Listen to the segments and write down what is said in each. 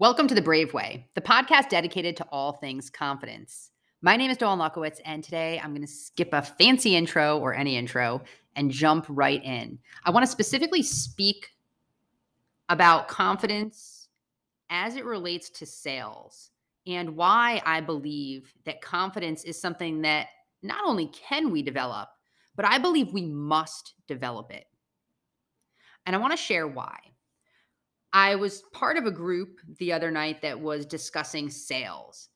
Welcome to The Brave Way, the podcast dedicated to all things confidence. My name is Dawn Lukowitz, and today I'm going to skip a fancy intro or any intro and jump right in. I want to specifically speak about confidence as it relates to sales and why I believe that confidence is something that not only can we develop, but I believe we must develop it. And I want to share why. I was part of a group the other night that was discussing sales.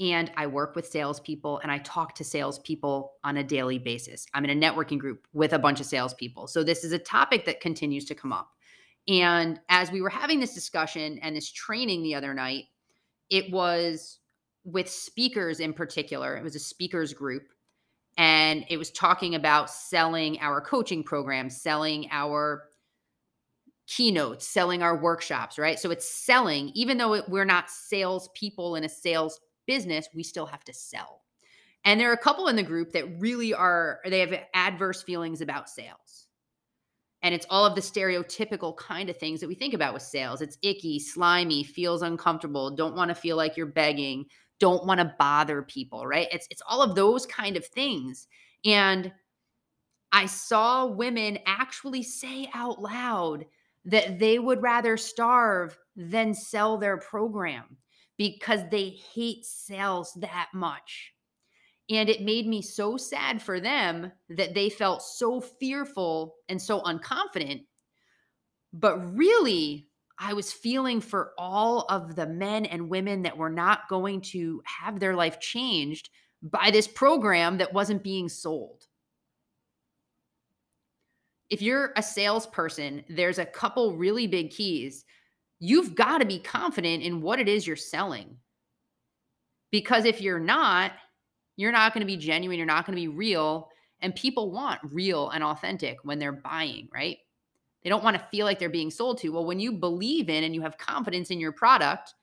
And I work with salespeople and I talk to salespeople on a daily basis. I'm in a networking group with a bunch of salespeople. So this is a topic that continues to come up. And as we were having this discussion and this training the other night, it was with speakers in particular. It was a speakers group. And it was talking about selling our coaching program, selling our keynotes, selling our workshops, right? So it's selling, even though we're not salespeople in a sales business, we still have to sell. And there are a couple in the group that really are, they have adverse feelings about sales. And it's all of the stereotypical kind of things that we think about with sales. It's icky, slimy, feels uncomfortable, don't want to feel like you're begging, don't want to bother people, right? It's it's all of those kind of things. And I saw women actually say out loud that they would rather starve than sell their program because they hate sales that much. And it made me so sad for them that they felt so fearful and so unconfident. But really, I was feeling for all of the men and women that were not going to have their life changed by this program that wasn't being sold if you're a salesperson, there's a couple really big keys. You've got to be confident in what it is you're selling. Because if you're not, you're not going to be genuine, you're not going to be real. And people want real and authentic when they're buying, right? They don't want to feel like they're being sold to. Well, when you believe in and you have confidence in your product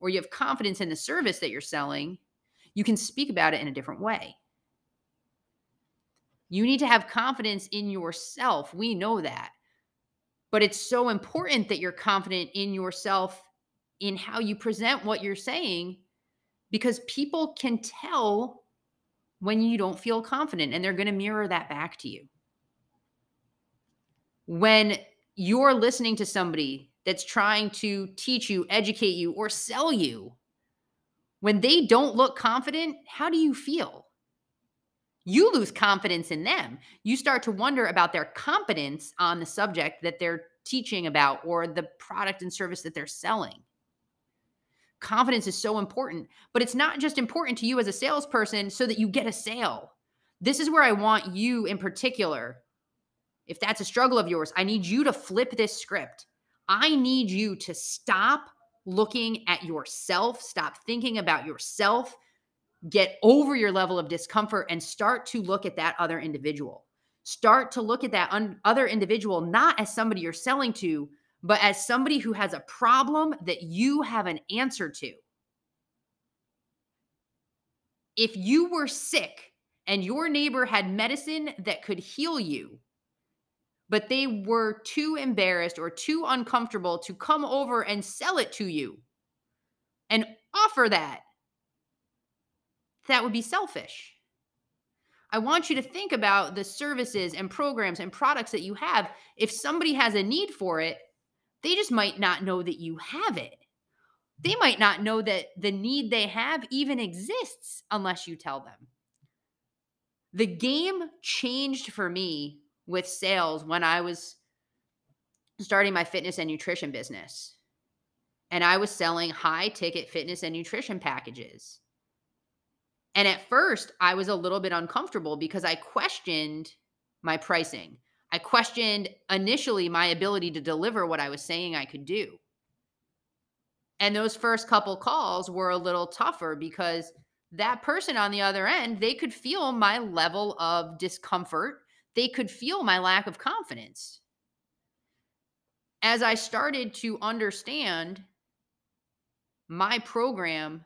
or you have confidence in the service that you're selling, you can speak about it in a different way. You need to have confidence in yourself. We know that. But it's so important that you're confident in yourself in how you present what you're saying because people can tell when you don't feel confident and they're going to mirror that back to you. When you're listening to somebody that's trying to teach you, educate you, or sell you, when they don't look confident, how do you feel? You lose confidence in them. You start to wonder about their competence on the subject that they're teaching about or the product and service that they're selling. Confidence is so important, but it's not just important to you as a salesperson so that you get a sale. This is where I want you in particular. If that's a struggle of yours, I need you to flip this script. I need you to stop looking at yourself, stop thinking about yourself, get over your level of discomfort and start to look at that other individual. Start to look at that un- other individual not as somebody you're selling to, but as somebody who has a problem that you have an answer to. If you were sick and your neighbor had medicine that could heal you, but they were too embarrassed or too uncomfortable to come over and sell it to you and offer that that would be selfish. I want you to think about the services and programs and products that you have. If somebody has a need for it, they just might not know that you have it. They mm. might not know that the need they have even exists unless you tell them. The game changed for me with sales when I was starting my fitness and nutrition business. And I was selling high ticket fitness and nutrition packages. And at first, I was a little bit uncomfortable because I questioned my pricing. I questioned initially my ability to deliver what I was saying I could do. And those first couple calls were a little tougher because that person on the other end, they could feel my level of discomfort. They could feel my lack of confidence. As I started to understand my program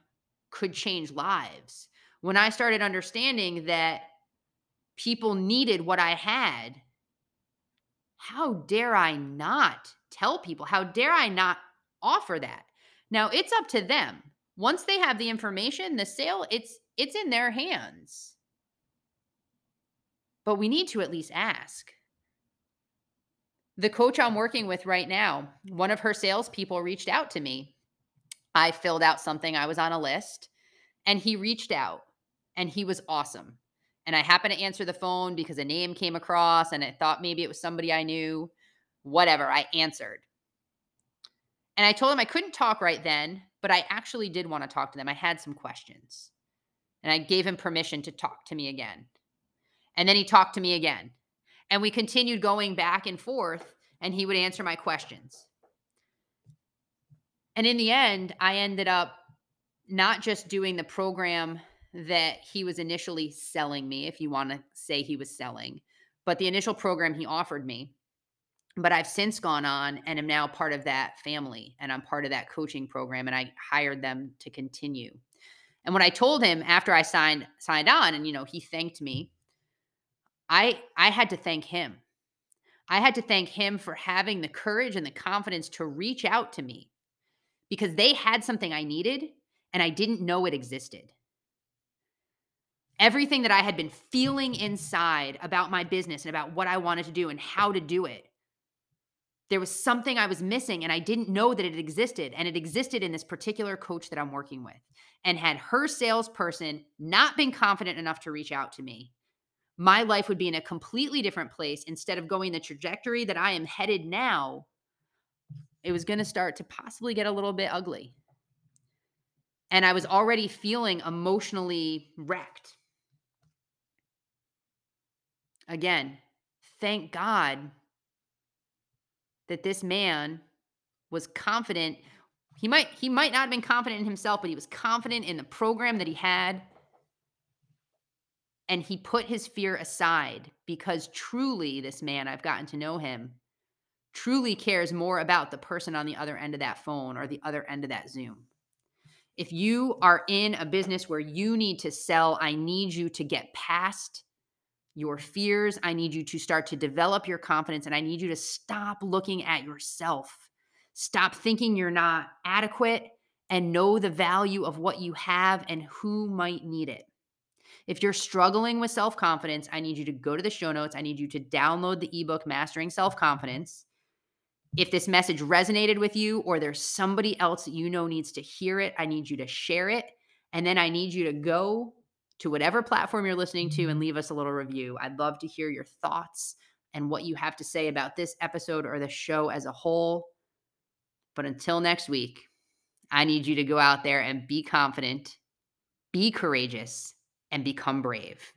could change lives, when I started understanding that people needed what I had, how dare I not tell people? How dare I not offer that? Now it's up to them. Once they have the information, the sale, it's it's in their hands. But we need to at least ask. The coach I'm working with right now, one of her salespeople reached out to me. I filled out something, I was on a list, and he reached out and he was awesome. And I happened to answer the phone because a name came across and I thought maybe it was somebody I knew. Whatever, I answered. And I told him I couldn't talk right then, but I actually did want to talk to them. I had some questions. And I gave him permission to talk to me again. And then he talked to me again. And we continued going back and forth, and he would answer my questions. And in the end, I ended up not just doing the program that he was initially selling me, if you want to say he was selling, but the initial program he offered me. But I've since gone on and am now part of that family and I'm part of that coaching program and I hired them to continue. And when I told him after I signed signed on and you know he thanked me, I I had to thank him. I had to thank him for having the courage and the confidence to reach out to me because they had something I needed and I didn't know it existed everything that I had been feeling inside about my business and about what I wanted to do and how to do it. There was something I was missing and I didn't know that it existed. And it existed in this particular coach that I'm working with. And had her salesperson not been confident enough to reach out to me, my life would be in a completely different place instead of going the trajectory that I am headed now. It was going to start to possibly get a little bit ugly. And I was already feeling emotionally wrecked Again, thank God that this man was confident. He might he might not have been confident in himself, but he was confident in the program that he had. And he put his fear aside because truly this man, I've gotten to know him, truly cares more about the person on the other end of that phone or the other end of that Zoom. If you are in a business where you need to sell, I need you to get past your fears. I need you to start to develop your confidence and I need you to stop looking at yourself. Stop thinking you're not adequate and know the value of what you have and who might need it. If you're struggling with self confidence, I need you to go to the show notes. I need you to download the ebook, Mastering Self Confidence. If this message resonated with you or there's somebody else that you know needs to hear it, I need you to share it. And then I need you to go to whatever platform you're listening to and leave us a little review. I'd love to hear your thoughts and what you have to say about this episode or the show as a whole. But until next week, I need you to go out there and be confident, be courageous, and become brave.